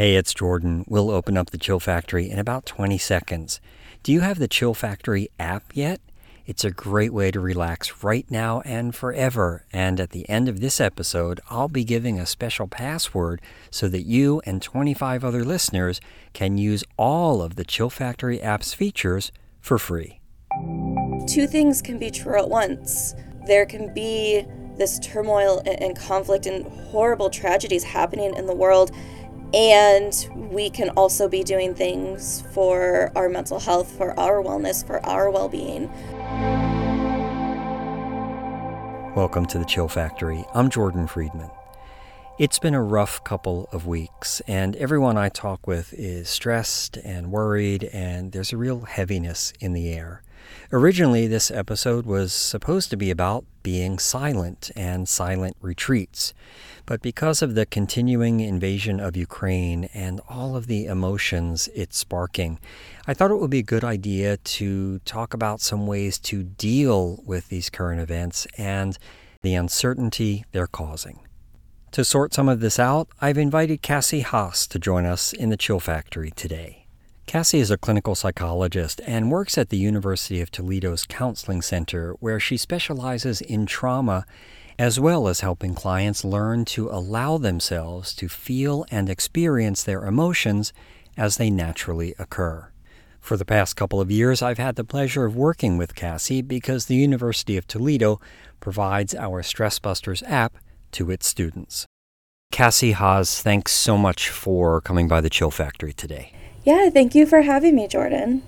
Hey, it's Jordan. We'll open up the Chill Factory in about 20 seconds. Do you have the Chill Factory app yet? It's a great way to relax right now and forever. And at the end of this episode, I'll be giving a special password so that you and 25 other listeners can use all of the Chill Factory app's features for free. Two things can be true at once. There can be this turmoil and conflict and horrible tragedies happening in the world and we can also be doing things for our mental health, for our wellness, for our well being. Welcome to the Chill Factory. I'm Jordan Friedman. It's been a rough couple of weeks, and everyone I talk with is stressed and worried, and there's a real heaviness in the air. Originally, this episode was supposed to be about being silent and silent retreats. But because of the continuing invasion of Ukraine and all of the emotions it's sparking, I thought it would be a good idea to talk about some ways to deal with these current events and the uncertainty they're causing. To sort some of this out, I've invited Cassie Haas to join us in the Chill Factory today. Cassie is a clinical psychologist and works at the University of Toledo's Counseling Center, where she specializes in trauma as well as helping clients learn to allow themselves to feel and experience their emotions as they naturally occur. For the past couple of years, I've had the pleasure of working with Cassie because the University of Toledo provides our Stress Busters app to its students. Cassie Haas, thanks so much for coming by the Chill Factory today. Yeah, thank you for having me, Jordan.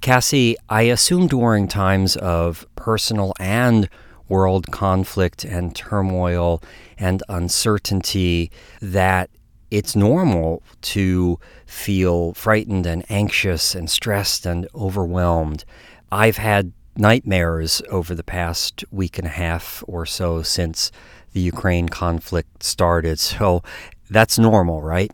Cassie, I assume during times of personal and world conflict and turmoil and uncertainty that it's normal to feel frightened and anxious and stressed and overwhelmed. I've had nightmares over the past week and a half or so since the Ukraine conflict started. So that's normal, right?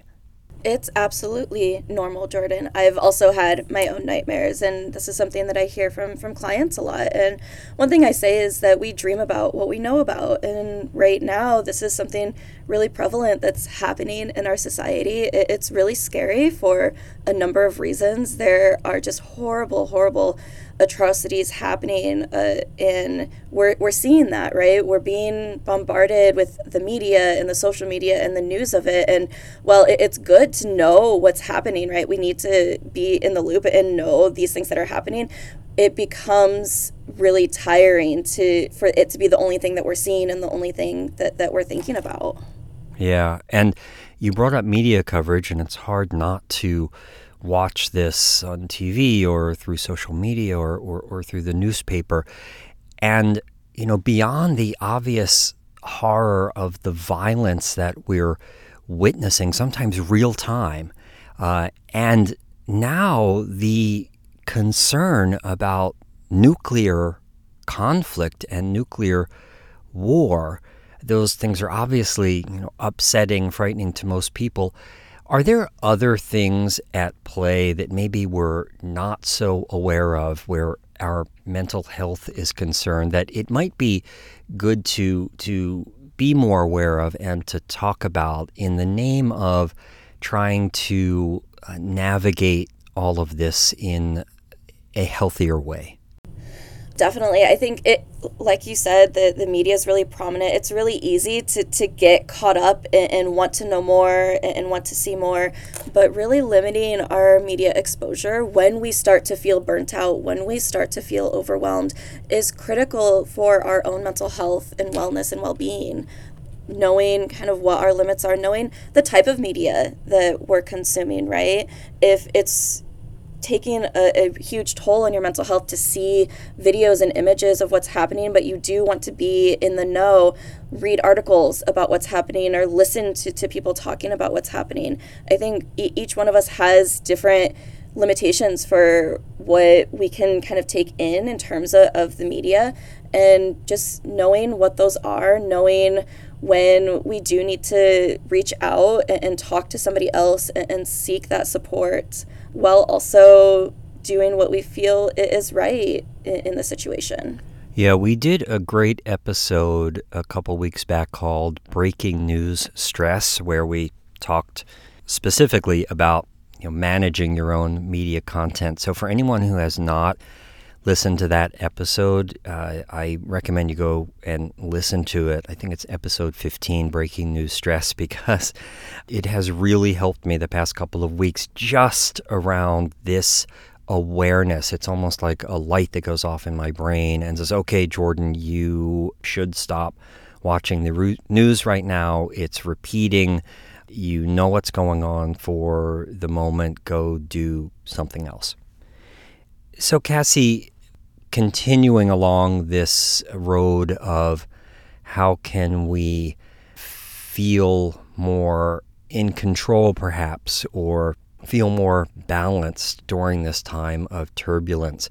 It's absolutely normal, Jordan. I've also had my own nightmares, and this is something that I hear from from clients a lot. And one thing I say is that we dream about what we know about, and right now, this is something really prevalent that's happening in our society. It's really scary for a number of reasons. There are just horrible, horrible atrocities happening uh, and we're, we're seeing that right? We're being bombarded with the media and the social media and the news of it. And well it, it's good to know what's happening right? We need to be in the loop and know these things that are happening. It becomes really tiring to for it to be the only thing that we're seeing and the only thing that, that we're thinking about. Yeah. And you brought up media coverage and it's hard not to watch this on TV or through social media or, or, or through the newspaper. And, you know, beyond the obvious horror of the violence that we're witnessing, sometimes real time, uh, and now the concern about nuclear conflict and nuclear war, those things are obviously you know upsetting, frightening to most people. Are there other things at play that maybe we're not so aware of where our mental health is concerned that it might be good to to be more aware of and to talk about in the name of trying to uh, navigate all of this in a healthier way? Definitely. I think it, like you said, the, the media is really prominent. It's really easy to, to get caught up and, and want to know more and, and want to see more, but really limiting our media exposure when we start to feel burnt out, when we start to feel overwhelmed, is critical for our own mental health and wellness and well being knowing kind of what our limits are, knowing the type of media that we're consuming, right? If it's taking a, a, huge toll on your mental health to see videos and images of what's happening, but you do want to be in the know, read articles about what's happening or listen to, to people talking about what's happening. I think e- each one of us has different limitations for what we can kind of take in in terms of, of the media and just knowing what those are, knowing when we do need to reach out and, and talk to somebody else and, and seek that support while also doing what we feel is right in, the situation. Yeah, we did a great episode a couple weeks back called Breaking News Stress, where we talked specifically about you know, managing your own media content. So, for anyone who has not listened to that episode, uh, I recommend you go and listen to it. I think it's episode 15, Breaking News Stress, because it has really helped me the past couple of weeks just around this awareness. It's almost like a light that goes off in my brain and says, okay, Jordan, you should stop watching the news right now. It's repeating. You know what's going on for the moment. Go do something else. So, Cassie, continuing along this road of how can we feel more in control, perhaps, or feel more balanced during this time of turbulence,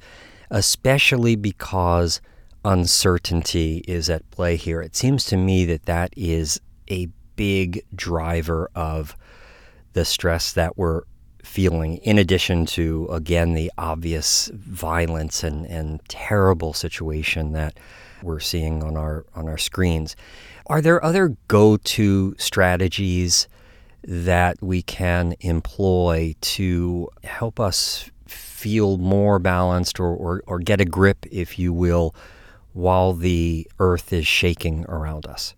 especially because uncertainty is at play here. It seems to me that that is a big driver of the stress that we're feeling, in addition to, again, the obvious violence and, and terrible situation that we're seeing on our on our screens. Are there other go-to strategies that we can employ to help us feel more balanced or, or, or get a grip, if you will, while the earth is shaking around us?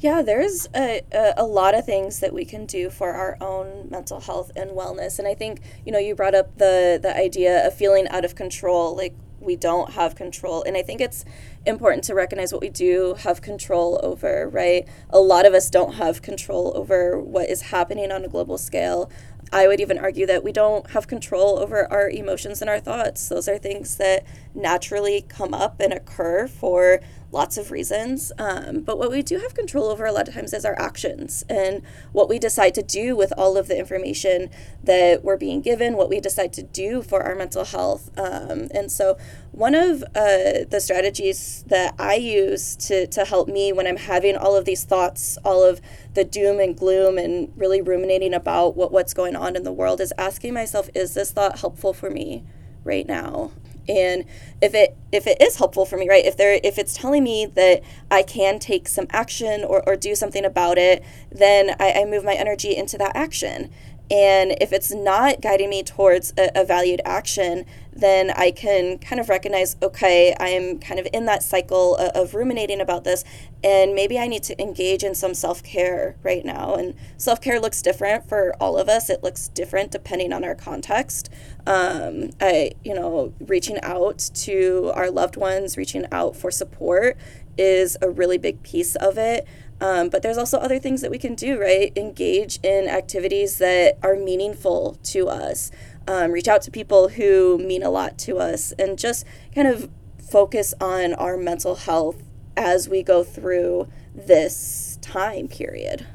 Yeah, there's a, a, a, lot of things that we can do for our own mental health and wellness. And I think, you know, you brought up the, the idea of feeling out of control, like we don't have control. And I think it's important to recognize what we do have control over, right? A lot of us don't have control over what is happening on a global scale. I would even argue that we don't have control over our emotions and our thoughts. Those are things that naturally come up and occur for lots of reasons. Um, but what we do have control over a lot of times is our actions and what we decide to do with all of the information that we're being given, what we decide to do for our mental health. Um, and so, one of uh, the strategies that I use to, to help me when I'm having all of these thoughts, all of the doom and gloom, and really ruminating about what, what's going on in the world is asking myself, is this thought helpful for me right now? And if it if it is helpful for me right if there if it's telling me that i can take some action or, or do something about it then I, I move my energy into that action. And if it's not guiding me towards a, a, valued action, then I can kind of recognize, okay, I am kind of in that cycle of, of ruminating about this, and maybe I need to engage in some self care right now. And self care looks different for all of us. It looks different depending on our context. Um, I, you know, reaching out to our loved ones, reaching out for support is a really big piece of it. Um, but there's also other things that we can do, right? Engage in activities that are meaningful to us. Um, reach out to people who mean a lot to us and just kind of focus on our mental health as we go through this time period.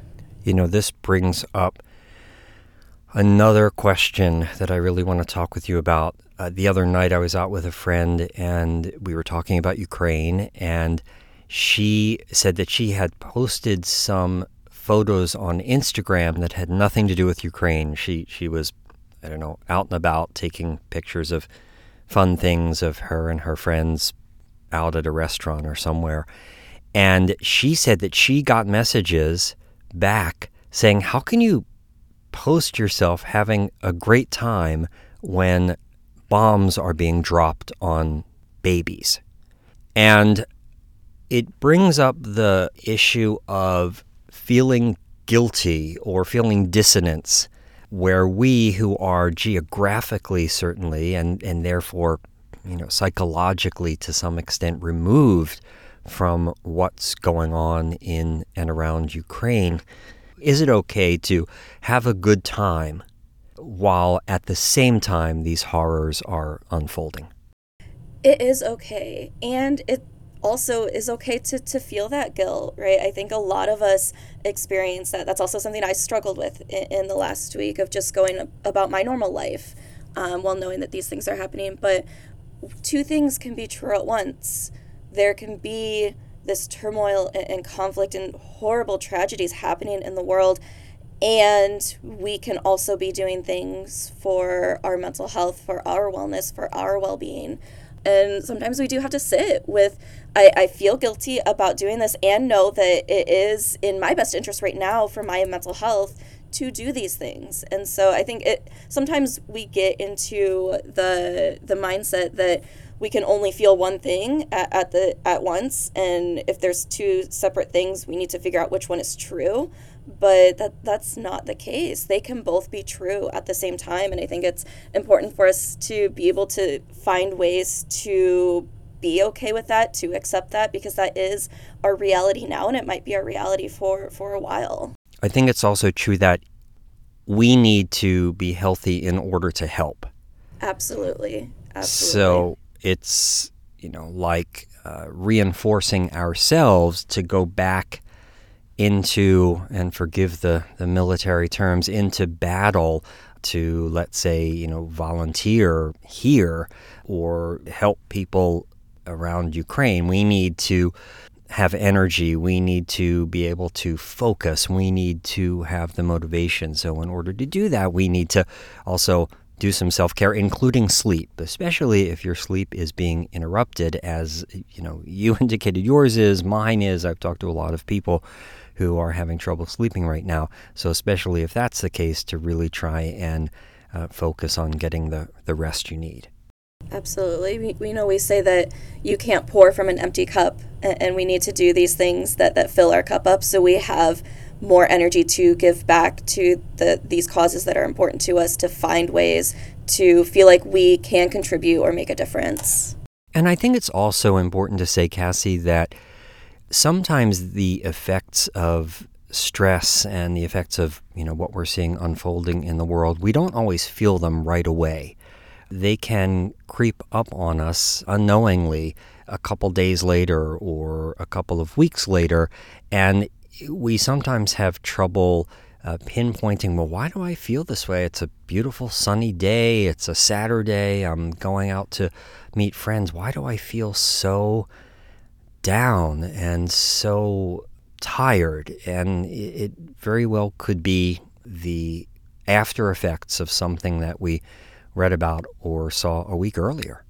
You know, this brings up another question that I really want to talk with you about. Uh, the other night, I was out with a friend and we were talking about Ukraine and she said that she had posted some photos on Instagram that had nothing to do with Ukraine. She she was I don't know out and about taking pictures of fun things of her and her friends out at a restaurant or somewhere. And she said that she got messages back saying, "How can you post yourself having a great time when bombs are being dropped on babies?" And it brings up the issue of feeling guilty or feeling dissonance, where we who are geographically certainly and, and therefore you know psychologically to some extent removed from what's going on in and around Ukraine, is it okay to have a good time while at the same time these horrors are unfolding? It is okay. And it also is okay to, to feel that guilt, right? I think a lot of us experience that. That's also something I struggled with in, in the last week of just going about my normal life um, while knowing that these things are happening. But two things can be true at once. There can be this turmoil and, and conflict and horrible tragedies happening in the world. And we can also be doing things for our mental health, for our wellness, for our well being. And sometimes we do have to sit with, I, I feel guilty about doing this and know that it is in my best interest right now for my mental health to do these things. And so I think it sometimes we get into the the mindset that we can only feel one thing at, at the at once. And if there's two separate things we need to figure out which one is true. But that that's not the case. They can both be true at the same time. And i think it's important for us to be able to find ways to be okay with that to accept that because that is our reality now and it might be our reality for for a while. I think it's also true that we need to be healthy in order to help. Absolutely. Absolutely. so it's you know like uh, reinforcing ourselves to go back into and forgive the the military terms into battle to let's say you know volunteer here or help people around Ukraine. We need to have energy. We need to be able to focus. We need to have the motivation. So in order to do that we need to also do some self-care including sleep especially if your sleep is being interrupted as you know you indicated yours is mine is. I've talked to a lot of people who are having trouble sleeping right now. So especially if that's the case to really try and uh, focus on getting the, the rest you need absolutely we, we know we say that you can't pour from an empty cup and, and we need to do these things that, that fill our cup up so we have more energy to give back to the these causes that are important to us to find ways to feel like we can contribute or make a difference. And I think it's also important to say, Cassie, that sometimes the effects of stress and the effects of you know what we're seeing unfolding in the world, we don't always feel them right away. They can creep up on us unknowingly a couple days later or a couple of weeks later, and we sometimes have trouble uh, pinpointing, well, why do I feel this way? It's a beautiful sunny day. It's a Saturday. I'm going out to meet friends. Why do I feel so down and so tired? And it very well could be the after effects of something that we read about or saw a week earlier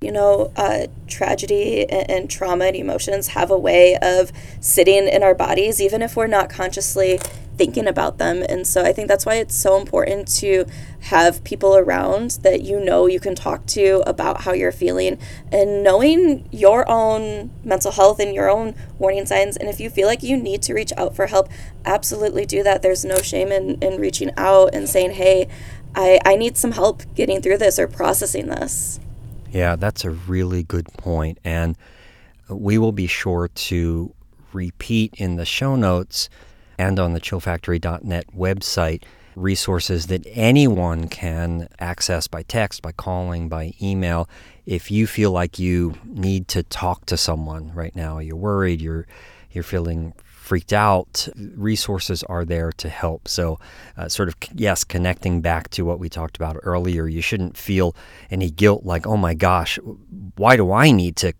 you know, uh, tragedy and, and, trauma and emotions have a way of sitting in our bodies, even if we're not consciously thinking about them. And so I think that's why it's so important to have people around that you know you can talk to about how you're feeling and knowing your own mental health and your own warning signs. And if you feel like you need to reach out for help, absolutely do that. There's no shame in, in reaching out and saying, hey, I, I need some help getting through this or processing this. Yeah, that's a really good point. And we will be sure to repeat in the show notes and on the chillfactory.net website resources that anyone can access by text, by calling, by email. If you feel like you need to talk to someone right now, you're worried, you're you're feeling freaked out, resources are there to help. So, uh, sort of, yes, connecting back to what we talked about earlier, you shouldn't feel any guilt like, oh my gosh, why do I need to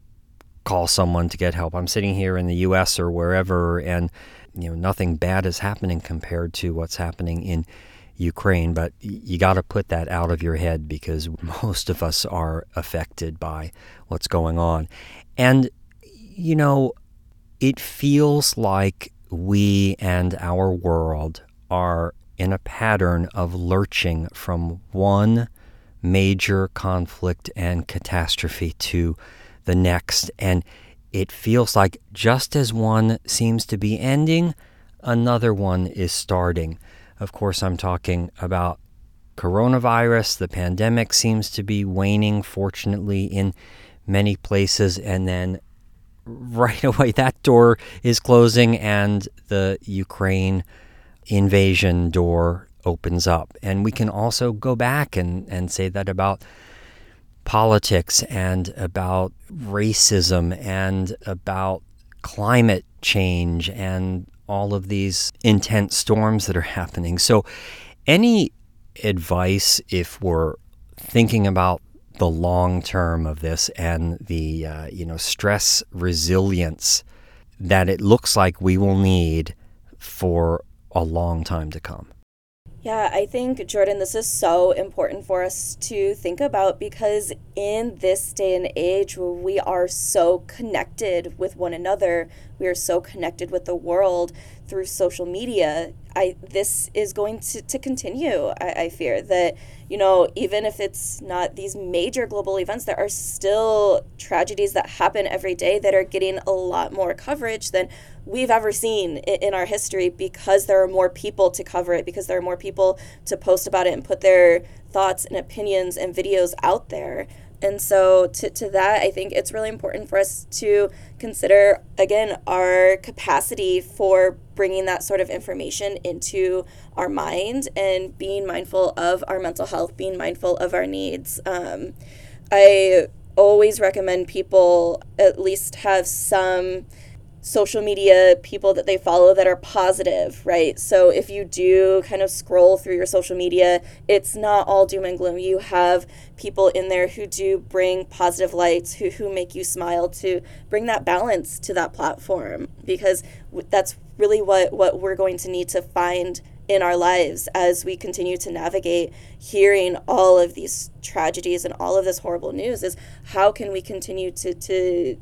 call someone to get help? I'm sitting here in the US or wherever, and you know nothing bad is happening compared to what's happening in Ukraine, but you got to put that out of your head because most of us are affected by what's going on. And, you know, it feels like we and our world are in a pattern of lurching from one major conflict and catastrophe to the next. And it feels like just as one seems to be ending, another one is starting. Of course, I'm talking about coronavirus. The pandemic seems to be waning, fortunately, in many places. And then right away that door is closing and the Ukraine invasion door opens up. And we can also go back and, and say that about politics and about racism and about climate change and all of these intense storms that are happening. So, any advice if we're thinking about the long term of this and the uh, you know stress resilience that it looks like we will need for a long time to come. Yeah, I think, Jordan, this is so important for us to think about because in this day and age where we are so connected with one another, we are so connected with the world through social media, I this is going to, to continue. I, I fear that, you know, even if it's not these major global events, there are still tragedies that happen every day that are getting a lot more coverage than we've ever seen in, in our history because there are more people to cover it, because there are more people to post about it and put their thoughts and opinions and videos out there. And so, to, to that, I think it's really important for us to consider, again, our capacity for bringing that sort of information into our mind and being mindful of our mental health, being mindful of our needs. Um, I always recommend people at least have some social media people that they follow that are positive, right? So if you do kind of scroll through your social media, it's not all doom and gloom. You have people in there who do bring positive lights, who, who make you smile to bring that balance to that platform because that's really what, what we're going to need to find in our lives as we continue to navigate hearing all of these tragedies and all of this horrible news is how can we continue to, to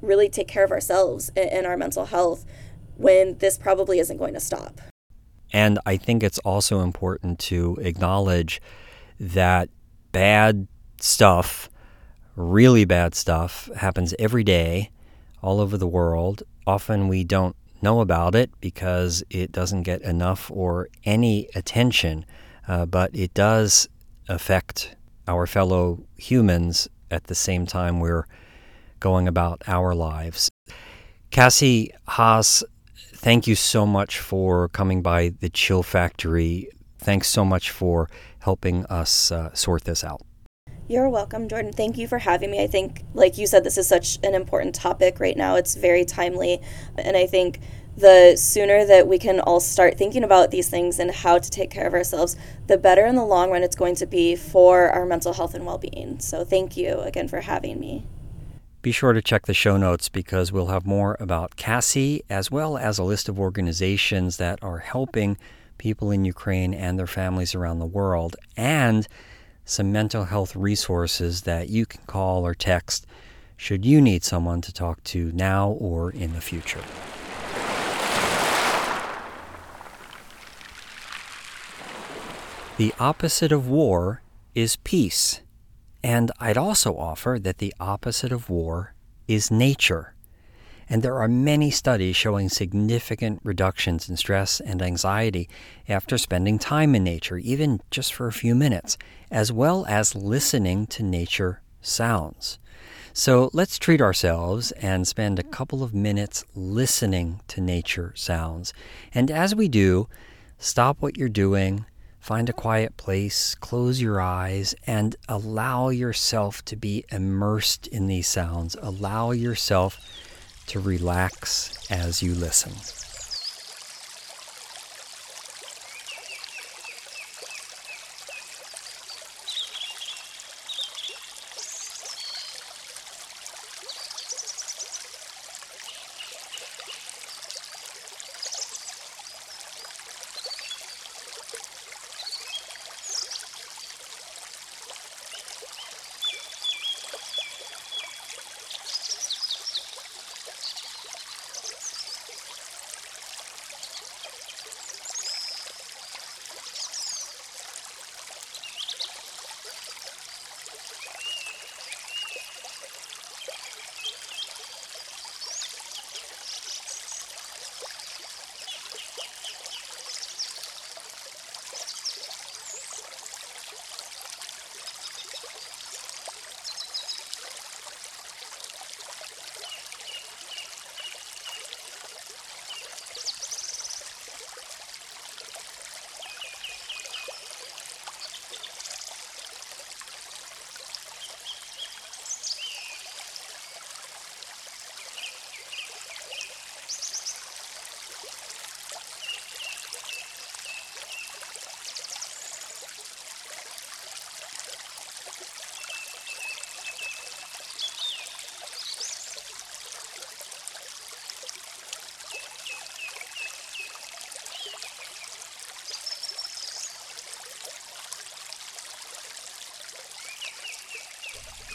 really take care of ourselves and our mental health when this probably isn't going to stop. And I think it's also important to acknowledge that bad stuff, really bad stuff, happens every day all over the world. Often we don't know about it because it doesn't get enough or any attention, uh, but it does affect our fellow humans at the same time we're going about our lives. Cassie Haas, thank you so much for coming by the Chill Factory. Thanks so much for helping us uh, sort this out. You're welcome, Jordan. Thank you for having me. I think, like you said, this is such an important topic right now. It's very timely. And I think the sooner that we can all start thinking about these things and how to take care of ourselves, the better in the long run it's going to be for our mental health and well being. So, thank you again for having me. Be sure to check the show notes because we'll have more about Cassie as well as a list of organizations that are helping people in Ukraine and their families around the world and some mental health resources that you can call or text should you need someone to talk to now or in the future. The opposite of war is peace. And I'd also offer that the opposite of war is nature. And there are many studies showing significant reductions in stress and anxiety after spending time in nature, even just for a few minutes, as well as listening to nature sounds. So let's treat ourselves and spend a couple of minutes listening to nature sounds. And as we do, stop what you're doing Find a quiet place, close your eyes, and allow yourself to be immersed in these sounds. Allow yourself to relax as you listen.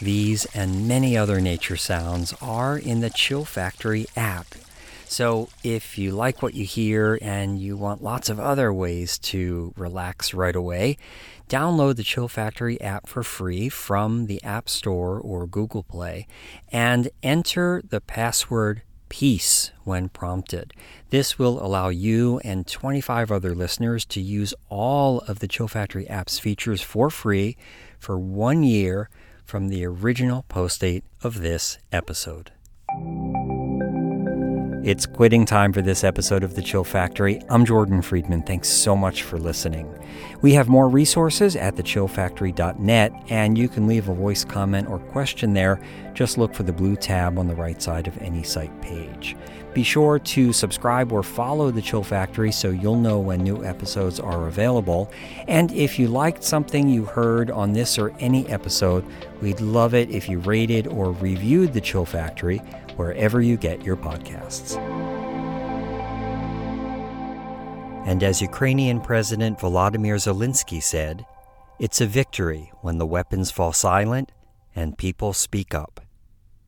These and many other nature sounds are in the Chill Factory app. So if you like what you hear and you want lots of other ways to relax right away, download the Chill Factory app for free from the App Store or Google Play and enter the password peace when prompted. This will allow you and 25 other listeners to use all of the Chill Factory app's features for free for one year from the original post date of this episode. It's quitting time for this episode of The Chill Factory. I'm Jordan Friedman. Thanks so much for listening. We have more resources at thechillfactory.net, and you can leave a voice comment or question there. Just look for the blue tab on the right side of any site page. Be sure to subscribe or follow The Chill Factory so you'll know when new episodes are available. And if you liked something you heard on this or any episode, we'd love it if you rated or reviewed The Chill Factory wherever you get your podcasts. And as Ukrainian President Volodymyr Zelensky said, it's a victory when the weapons fall silent and people speak up.